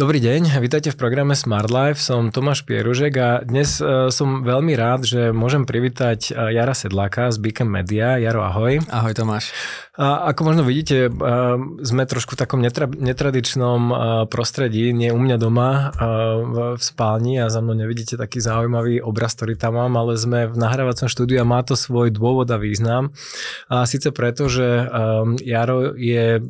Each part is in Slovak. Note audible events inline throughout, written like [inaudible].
Dobrý deň, vítajte v programe Smart Life, som Tomáš Pieružek a dnes uh, som veľmi rád, že môžem privítať uh, Jara Sedláka z Beacon Media. Jaro, ahoj. Ahoj Tomáš. A ako možno vidíte, uh, sme trošku v takom netra- netradičnom prostredí, nie u mňa doma v, spálni a za mnou nevidíte taký zaujímavý obraz, ktorý tam mám, ale sme v nahrávacom štúdiu a má to svoj dôvod a význam. A síce preto, že Jaro je,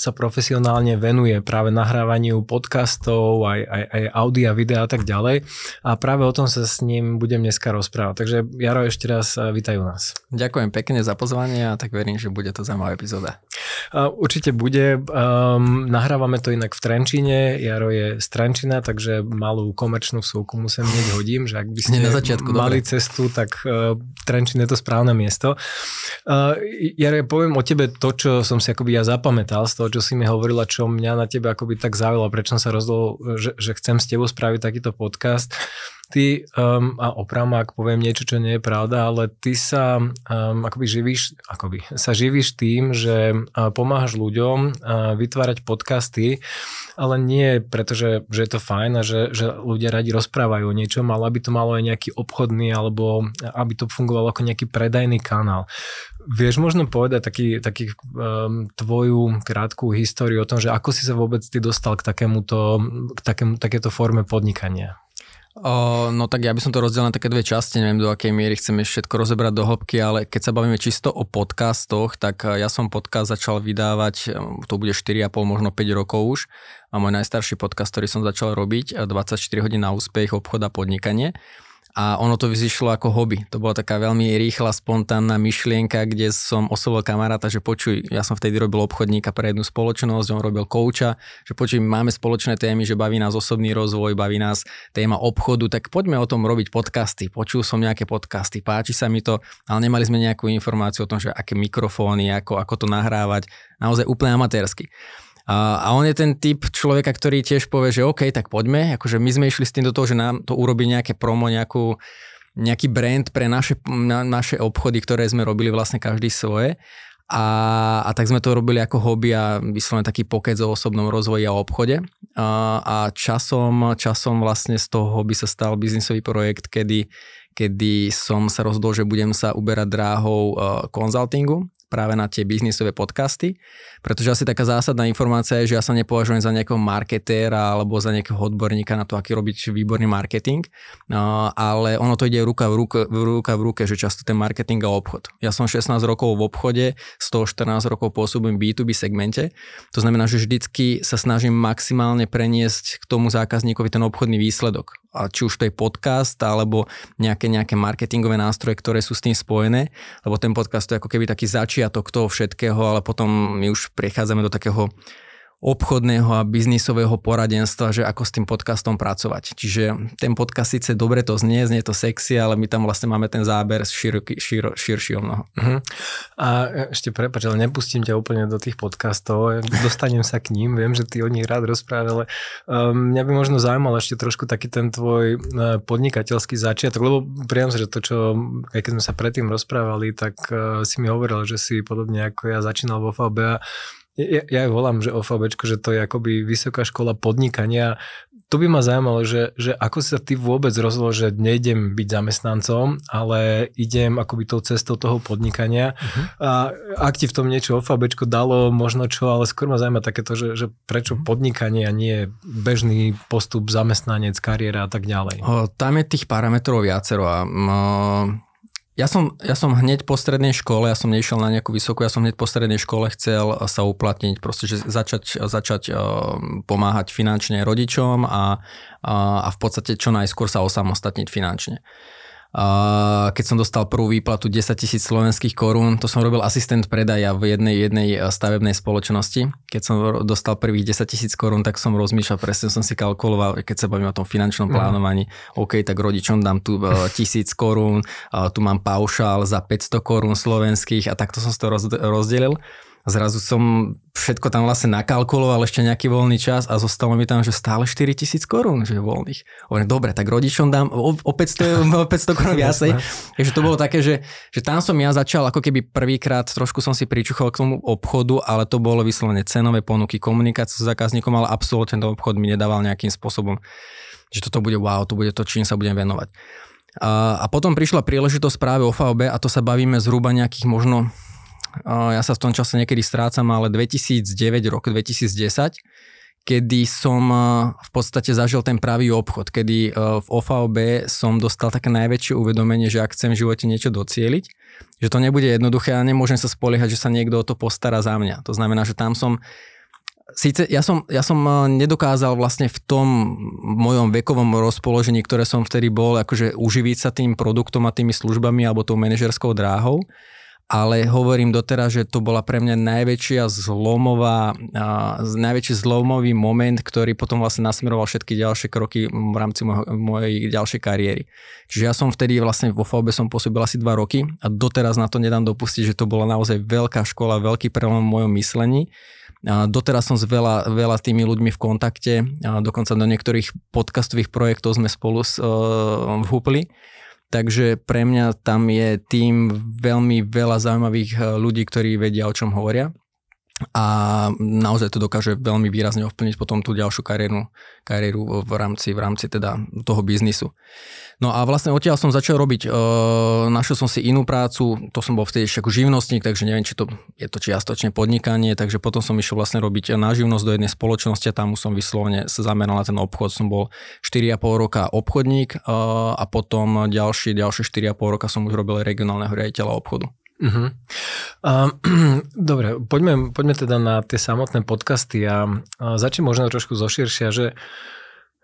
sa profesionálne venuje práve nahrávaniu podcast podcastov, aj, aj, aj audia, videa a tak ďalej. A práve o tom sa s ním budem dneska rozprávať. Takže Jaro, ešte raz eh, vítajú nás. Ďakujem pekne za pozvanie a tak verím, že bude to zaujímavá epizóda. Určite bude. Um, nahrávame to inak v Trenčine. Jaro je z Trenčina, takže malú komerčnú vsúku musím hneď hodím, že ak by ste na začiatku, mali dobre. cestu, tak uh, Trenčin je to správne miesto. Uh, Jaro, ja poviem o tebe to, čo som si akoby ja zapamätal z toho, čo si mi hovorila, čo mňa na tebe akoby tak zaujalo, prečo som sa rozhodol, že, že chcem s tebou spraviť takýto podcast. Ty, um, a opravom, ak poviem niečo, čo nie je pravda, ale ty sa um, akoby živíš, akoby, sa živíš tým, že uh, pomáhaš ľuďom uh, vytvárať podcasty, ale nie preto, že, že je to fajn a že, že ľudia radi rozprávajú o niečom, ale aby to malo aj nejaký obchodný alebo aby to fungovalo ako nejaký predajný kanál. Vieš možno povedať taký, taký um, tvoju krátku históriu o tom, že ako si sa vôbec ty dostal k takémuto, k takému, takéto forme podnikania? O, no tak ja by som to rozdelil na také dve časti, neviem do akej miery chceme všetko rozebrať do hĺbky, ale keď sa bavíme čisto o podcastoch, tak e, ja som podcast začal vydávať, e, to bude 4,5, možno 5 rokov už a môj najstarší podcast, ktorý som začal robiť, 24 e, hodín na úspech, obchod a podnikanie a ono to vyzišlo ako hobby. To bola taká veľmi rýchla, spontánna myšlienka, kde som oslovil kamaráta, že počuj, ja som vtedy robil obchodníka pre jednu spoločnosť, on robil kouča, že počuj, máme spoločné témy, že baví nás osobný rozvoj, baví nás téma obchodu, tak poďme o tom robiť podcasty. Počul som nejaké podcasty, páči sa mi to, ale nemali sme nejakú informáciu o tom, že aké mikrofóny, ako, ako to nahrávať, naozaj úplne amatérsky. A, a on je ten typ človeka, ktorý tiež povie, že OK, tak poďme, akože my sme išli s tým do toho, že nám to urobí nejaké promo, nejakú, nejaký brand pre naše, na, naše obchody, ktoré sme robili vlastne každý svoje. A, a tak sme to robili ako hobby a vyslovene taký pokec o osobnom rozvoji a obchode. A, a časom, časom vlastne z toho hobby sa stal biznisový projekt, kedy, kedy som sa rozhodol, že budem sa uberať dráhou konzultingu práve na tie biznisové podcasty, pretože asi taká zásadná informácia je, že ja sa nepovažujem za nejakého marketéra alebo za nejakého odborníka na to, aký robiť výborný marketing, ale ono to ide ruka v ruke, ruka v ruke, že často ten marketing a obchod. Ja som 16 rokov v obchode, 114 rokov pôsobím v B2B segmente, to znamená, že vždycky sa snažím maximálne preniesť k tomu zákazníkovi ten obchodný výsledok. A či už to je podcast alebo nejaké, nejaké marketingové nástroje, ktoré sú s tým spojené, lebo ten podcast to je ako keby taký začiatok toho všetkého, ale potom my už prechádzame do takého obchodného a biznisového poradenstva, že ako s tým podcastom pracovať. Čiže ten podcast síce dobre to znie, znie to sexy, ale my tam vlastne máme ten záber široký, širo, širší o mnoho. Uh-huh. A ešte prepáč, ale nepustím ťa úplne do tých podcastov, dostanem sa k ním, viem, že ty o nich rád rozprávaš, ale um, mňa by možno zaujímal ešte trošku taký ten tvoj uh, podnikateľský začiatok, lebo priam že to, čo aj keď sme sa predtým rozprávali, tak uh, si mi hovoril, že si podobne ako ja začínal vo VB ja, ja volám, že OFAB, že to je akoby vysoká škola podnikania. To by ma zaujímalo, že, že ako sa ty vôbec rozhodol, že nejdem byť zamestnancom, ale idem akoby tou cestou toho podnikania. Uh-huh. A ak ti v tom niečo OFAB dalo, možno čo, ale skôr ma zaujíma takéto, že, že prečo mhm. podnikanie a nie bežný postup, zamestnanec, kariéra a tak ďalej. O, tam je tých parametrov viacero a m- ja som, ja som hneď po strednej škole, ja som nešiel na nejakú vysokú, ja som hneď po strednej škole chcel sa uplatniť, proste, že začať, začať uh, pomáhať finančne rodičom a, a v podstate čo najskôr sa osamostatniť finančne keď som dostal prvú výplatu 10 tisíc slovenských korún, to som robil asistent predaja v jednej, jednej e, stavebnej spoločnosti. Keď som dostal prvých 10 tisíc korún, tak som rozmýšľal, presne som si kalkuloval, keď sa bavím o tom finančnom mhm. plánovaní. OK, tak rodičom dám tu e, [laughs] tisíc korún, tu mám paušál za 500 korún slovenských a takto som si to rozdelil. Zrazu som všetko tam vlastne nakalkuloval, ešte nejaký voľný čas a zostalo mi tam, že stále 4 tisíc korún, že voľných. Hovorím, dobre, tak rodičom dám o, o 500, [laughs] o 500 korún viacej. Takže to bolo také, že, že tam som ja začal ako keby prvýkrát, trošku som si pričuchol k tomu obchodu, ale to bolo vyslovene cenové ponuky, komunikácia s zákazníkom, ale absolútne ten obchod mi nedával nejakým spôsobom, že toto bude wow, to bude to, čím sa budem venovať. A, potom prišla príležitosť práve o VB a to sa bavíme zhruba nejakých možno ja sa v tom čase niekedy strácam, ale 2009, rok 2010, kedy som v podstate zažil ten pravý obchod, kedy v OVB som dostal také najväčšie uvedomenie, že ak chcem v živote niečo docieliť, že to nebude jednoduché a nemôžem sa spoliehať, že sa niekto o to postará za mňa. To znamená, že tam som Síce ja som, ja som nedokázal vlastne v tom mojom vekovom rozpoložení, ktoré som vtedy bol, akože uživiť sa tým produktom a tými službami alebo tou manažerskou dráhou, ale hovorím doteraz, že to bola pre mňa najväčšia zlomová, najväčší zlomový moment, ktorý potom vlastne nasmeroval všetky ďalšie kroky v rámci mojho, mojej ďalšej kariéry. Čiže ja som vtedy vlastne vo VB som pôsobil asi dva roky a doteraz na to nedám dopustiť, že to bola naozaj veľká škola, veľký prelom v mojom myslení. A doteraz som s veľa, veľa tými ľuďmi v kontakte, a dokonca do niektorých podcastových projektov sme spolu s, uh, vhúpli. Takže pre mňa tam je tým veľmi veľa zaujímavých eh, ľudí, ktorí vedia, o čom hovoria a naozaj to dokáže veľmi výrazne ovplyvniť potom tú ďalšiu kariéru, kariéru v rámci, v rámci teda toho biznisu. No a vlastne odtiaľ som začal robiť, e, našiel som si inú prácu, to som bol vtedy ešte ako živnostník, takže neviem, či to je to čiastočne podnikanie, takže potom som išiel vlastne robiť na živnosť do jednej spoločnosti a tam som vyslovene sa zameral na ten obchod. Som bol 4,5 roka obchodník e, a potom ďalšie, ďalšie 4,5 roka som už robil regionálneho riaditeľa obchodu. Uh-huh. [clears throat] Uh, dobre, poďme, poďme teda na tie samotné podcasty a uh, začnem možno trošku zoširšia, že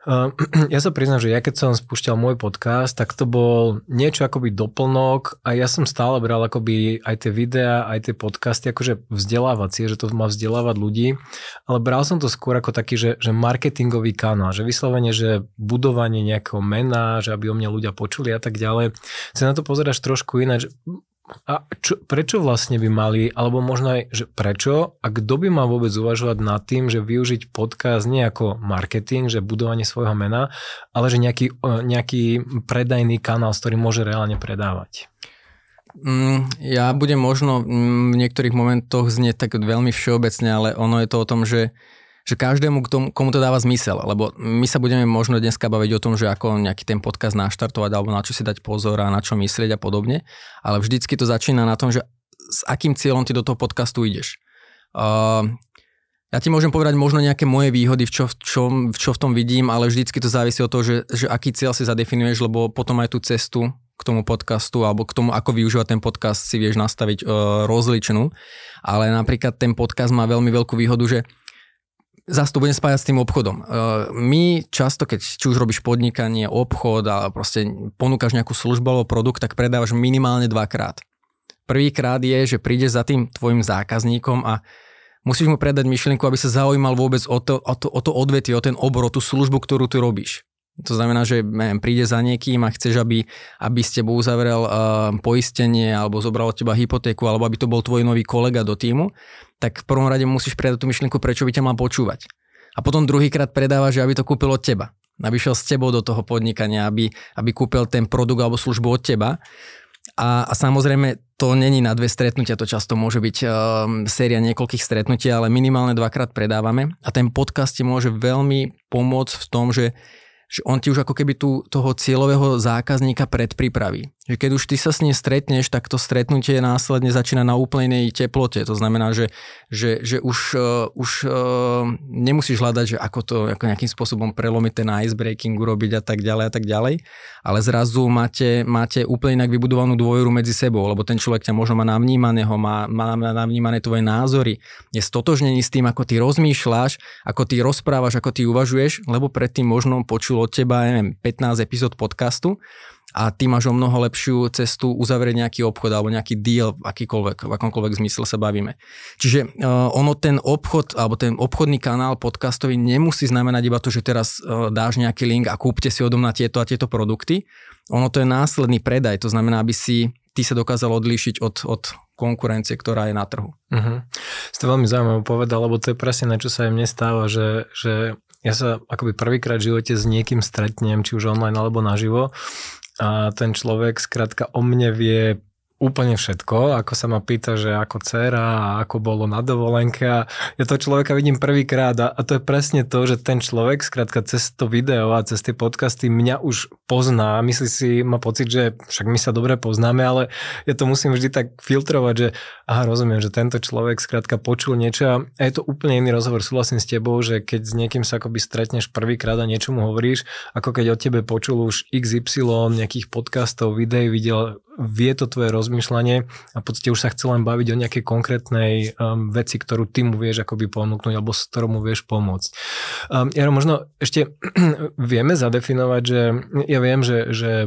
uh, [clears throat] ja sa priznám, že ja keď som spúšťal môj podcast, tak to bol niečo akoby doplnok a ja som stále bral akoby aj tie videá, aj tie podcasty akože vzdelávacie, že to má vzdelávať ľudí, ale bral som to skôr ako taký, že, že marketingový kanál, že vyslovene, že budovanie nejakého mena, že aby o mňa ľudia počuli a tak ďalej. Sa na to pozeráš trošku ináč. A čo, prečo vlastne by mali, alebo možno aj, že prečo a kto by mal vôbec uvažovať nad tým, že využiť podcast nie ako marketing, že budovanie svojho mena, ale že nejaký, nejaký predajný kanál, s ktorým môže reálne predávať? Mm, ja budem možno v niektorých momentoch znieť tak veľmi všeobecne, ale ono je to o tom, že že každému, komu to dáva zmysel, lebo my sa budeme možno dneska baviť o tom, že ako nejaký ten podcast naštartovať alebo na čo si dať pozor a na čo myslieť a podobne, ale vždycky to začína na tom, že s akým cieľom ty do toho podcastu ideš. Uh, ja ti môžem povedať možno nejaké moje výhody, v čo, v čo, v čo v tom vidím, ale vždycky to závisí od toho, že, že aký cieľ si zadefinuješ, lebo potom aj tú cestu k tomu podcastu alebo k tomu, ako využívať ten podcast si vieš nastaviť uh, rozličnú. Ale napríklad ten podcast má veľmi veľkú výhodu, že zase to budem spájať s tým obchodom. E, my často, keď či už robíš podnikanie, obchod a proste ponúkaš nejakú službu alebo produkt, tak predávaš minimálne dvakrát. Prvýkrát je, že prídeš za tým tvojim zákazníkom a musíš mu predať myšlienku, aby sa zaujímal vôbec o to, o to, o to odvetie, o ten obor, o tú službu, ktorú tu robíš. To znamená, že neviem, príde za niekým a chceš, aby, aby s tebou uzavrel uh, poistenie alebo zobral od teba hypotéku alebo aby to bol tvoj nový kolega do týmu, tak v prvom rade musíš predať tú myšlienku, prečo by ťa mal počúvať. A potom druhýkrát predáva, že aby to kúpil od teba. Aby šiel s tebou do toho podnikania, aby, aby kúpil ten produkt alebo službu od teba. A, a samozrejme, to není na dve stretnutia, to často môže byť um, séria niekoľkých stretnutí, ale minimálne dvakrát predávame. A ten podcast ti môže veľmi pomôcť v tom, že že on ti už ako keby tú, toho cieľového zákazníka predpripraví. Že keď už ty sa s ním stretneš, tak to stretnutie následne začína na úplnej teplote. To znamená, že, že, že už, uh, už uh, nemusíš hľadať, že ako to ako nejakým spôsobom prelomiť ten icebreaking urobiť a tak ďalej a tak ďalej, ale zrazu máte, máte úplne inak vybudovanú dôveru medzi sebou, lebo ten človek ťa možno má navnímaného, má, má navnímané tvoje názory, je stotožnený s tým, ako ty rozmýšľaš, ako ty rozprávaš, ako ty uvažuješ, lebo predtým možno počul od teba, neviem, 15 epizód podcastu a ty máš o mnoho lepšiu cestu uzavrieť nejaký obchod alebo nejaký deal akýkoľvek, v akomkoľvek zmysle sa bavíme. Čiže uh, ono ten obchod alebo ten obchodný kanál podcastový nemusí znamenať iba to, že teraz uh, dáš nejaký link a kúpte si odom na tieto a tieto produkty. Ono to je následný predaj, to znamená, aby si ty sa dokázal odlíšiť od, od konkurencie, ktorá je na trhu. Uh-huh. Ste veľmi zaujímavé povedal, lebo to je presne na čo sa aj mne stáva, že, že ja sa akoby prvýkrát v živote s niekým stretnem, či už online alebo naživo a ten človek skrátka o mne vie úplne všetko, ako sa ma pýta, že ako dcera a ako bolo na dovolenke a ja toho človeka vidím prvýkrát a, a to je presne to, že ten človek skrátka cez to video a cez tie podcasty mňa už pozná, myslí si, má pocit, že však my sa dobre poznáme, ale ja to musím vždy tak filtrovať, že aha, rozumiem, že tento človek skrátka počul niečo a je to úplne iný rozhovor, súhlasím s tebou, že keď s niekým sa akoby stretneš prvýkrát a niečo mu hovoríš, ako keď o tebe počul už XY nejakých podcastov, videí, videl vie to tvoje rozmýšľanie a v podstate už sa chce len baviť o nejakej konkrétnej um, veci, ktorú ty mu vieš akoby ponúknuť alebo s ktorou mu vieš pomôcť. Um, Jaro, možno ešte [clears throat] vieme zadefinovať, že ja viem, že, že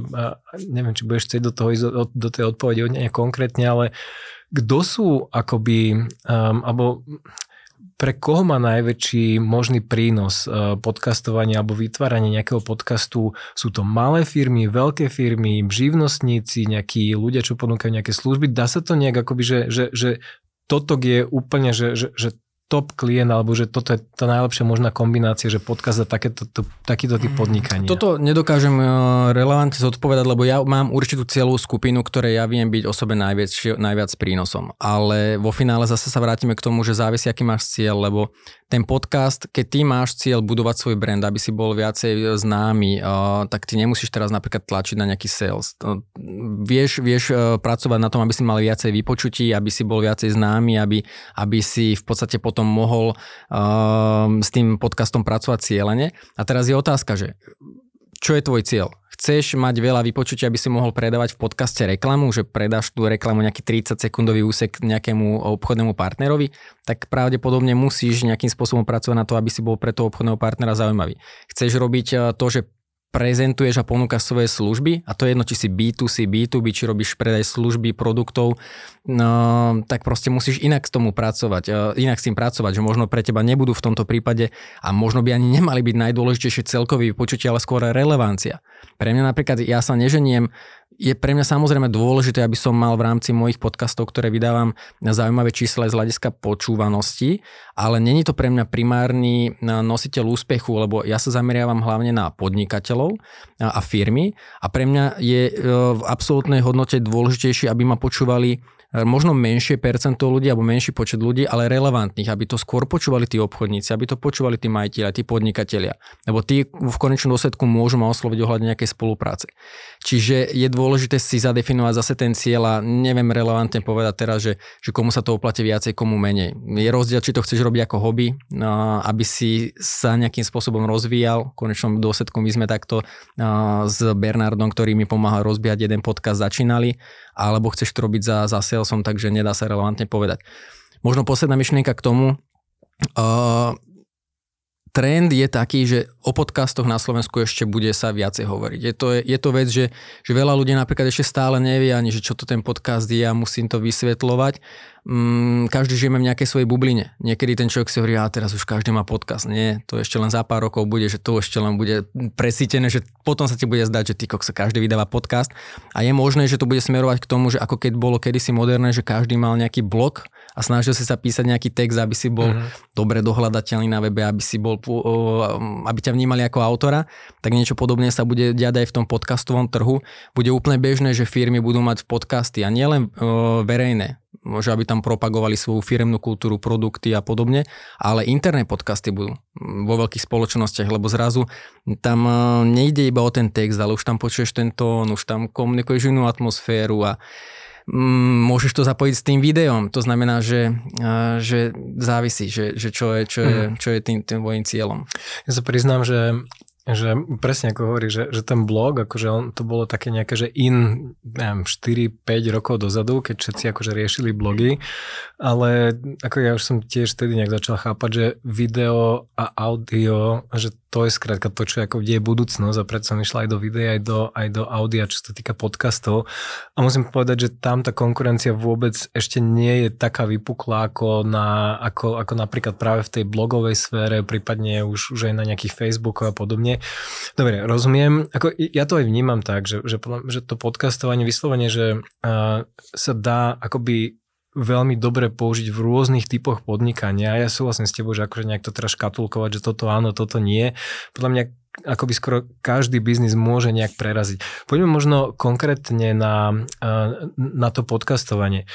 neviem, či budeš chcieť do toho ísť do, do tej odpovede hodne konkrétne, ale kto sú akoby, um, alebo pre koho má najväčší možný prínos e, podcastovania alebo vytvárania nejakého podcastu? Sú to malé firmy, veľké firmy, živnostníci, nejakí ľudia, čo ponúkajú nejaké služby? Dá sa to nejak akoby, že, že, že toto je úplne, že, že, že top klient, alebo že toto je tá najlepšia možná kombinácia, že podcast za takéto, to, takýto typ mm. podnikania? Toto nedokážem e, relevantne zodpovedať, lebo ja mám určitú celú skupinu, ktoré ja viem byť osobe najviac, najviac prínosom. Ale vo finále zase sa vrátime k tomu, že závisí, aký máš cieľ, lebo ten podcast, keď ty máš cieľ budovať svoj brand, aby si bol viacej známy, uh, tak ty nemusíš teraz napríklad tlačiť na nejaký sales. Uh, vieš, vieš pracovať na tom, aby si mal viacej vypočutí, aby si bol viacej známy, aby, aby si v podstate potom mohol s tým podcastom pracovať cieľene. A teraz je otázka, že čo je tvoj cieľ? Chceš mať veľa vypočutia, aby si mohol predávať v podcaste reklamu, že predáš tú reklamu nejaký 30 sekundový úsek nejakému obchodnému partnerovi, tak pravdepodobne musíš nejakým spôsobom pracovať na to, aby si bol pre toho obchodného partnera zaujímavý. Chceš robiť eh, to, že prezentuješ a ponúkaš svoje služby a to je jedno, či si B2C, B2B, či robíš predaj služby, produktov, no, tak proste musíš inak s tomu pracovať, e, inak s tým pracovať, že možno pre teba nebudú v tomto prípade a možno by ani nemali byť najdôležitejšie celkový počutie, ale skôr relevancia. Pre mňa napríklad, ja sa neženiem je pre mňa samozrejme dôležité, aby som mal v rámci mojich podcastov, ktoré vydávam, zaujímavé čísla z hľadiska počúvanosti, ale není to pre mňa primárny nositeľ úspechu, lebo ja sa zameriavam hlavne na podnikateľov a firmy. A pre mňa je e, v absolútnej hodnote dôležitejšie, aby ma počúvali možno menšie percento ľudí alebo menší počet ľudí, ale relevantných, aby to skôr počúvali tí obchodníci, aby to počúvali tí majiteľia, tí podnikatelia. Lebo tí v konečnom dôsledku môžu ma osloviť ohľadne nejakej spolupráce. Čiže je dôležité si zadefinovať zase ten cieľ a neviem relevantne povedať teraz, že, že komu sa to oplatí viacej, komu menej. Je rozdiel, či to chceš robiť ako hobby, no, aby si sa nejakým spôsobom rozvíjal. V konečnom dôsledku my sme takto s Bernardom, ktorý mi pomáha rozbiehať jeden podcast, začínali alebo chceš to robiť za, za salesom, takže nedá sa relevantne povedať. Možno posledná myšlienka k tomu. Uh, trend je taký, že o podcastoch na Slovensku ešte bude sa viacej hovoriť. Je to, je to vec, že, že veľa ľudí napríklad ešte stále nevie ani, že čo to ten podcast je a musím to vysvetľovať mm, každý žijeme v nejakej svojej bubline. Niekedy ten človek si hovorí, a teraz už každý má podcast. Nie, to ešte len za pár rokov bude, že to ešte len bude presítené, že potom sa ti bude zdať, že ty sa každý vydáva podcast. A je možné, že to bude smerovať k tomu, že ako keď bolo kedysi moderné, že každý mal nejaký blog a snažil si sa písať nejaký text, aby si bol mm-hmm. dobre dohľadateľný na webe, aby si bol, aby ťa vnímali ako autora, tak niečo podobné sa bude diať aj v tom podcastovom trhu. Bude úplne bežné, že firmy budú mať podcasty a nielen verejné, že aby tam propagovali svoju firemnú kultúru, produkty a podobne, ale interné podcasty budú vo veľkých spoločnostiach, lebo zrazu tam e, nejde iba o ten text, ale už tam počuješ ten tón, už tam komunikuješ inú atmosféru a mm, môžeš to zapojiť s tým videom. To znamená, že, e, že závisí, že, že čo je, čo je, mhm. čo je tým, tým tvojim cieľom. Ja sa priznám, že že presne ako hovorí, že, že ten blog, akože on, to bolo také nejaké, že in, neviem, 4-5 rokov dozadu, keď všetci akože riešili blogy, ale ako ja už som tiež vtedy nejak začal chápať, že video a audio, že to je skrátka to, čo ako je budúcnosť a preto som išla aj do videa, aj do, aj do audia, čo sa týka podcastov. A musím povedať, že tam tá konkurencia vôbec ešte nie je taká vypuklá ako, na, ako, ako napríklad práve v tej blogovej sfére, prípadne už, už aj na nejakých Facebookoch a podobne. Dobre, rozumiem. Ako, ja to aj vnímam tak, že, že, že to podcastovanie vyslovene, že uh, sa dá akoby veľmi dobre použiť v rôznych typoch podnikania. Ja súhlasím s tebou, že akože nejak to teraz škatulkovať, že toto áno, toto nie. Podľa mňa akoby skoro každý biznis môže nejak preraziť. Poďme možno konkrétne na, na to podcastovanie.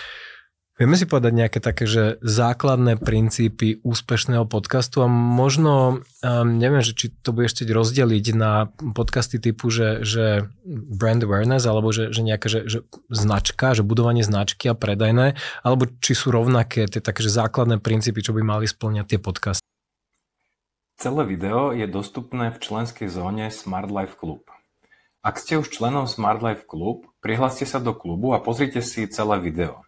Vieme si povedať nejaké také, že základné princípy úspešného podcastu a možno, um, neviem, že či to budeš chcieť rozdeliť na podcasty typu, že, že brand awareness, alebo že, že nejaká že, že značka, že budovanie značky a predajné, alebo či sú rovnaké tie také, že základné princípy, čo by mali splňať tie podcasty. Celé video je dostupné v členskej zóne Smart Life Club. Ak ste už členom Smart Life Club, prihláste sa do klubu a pozrite si celé video.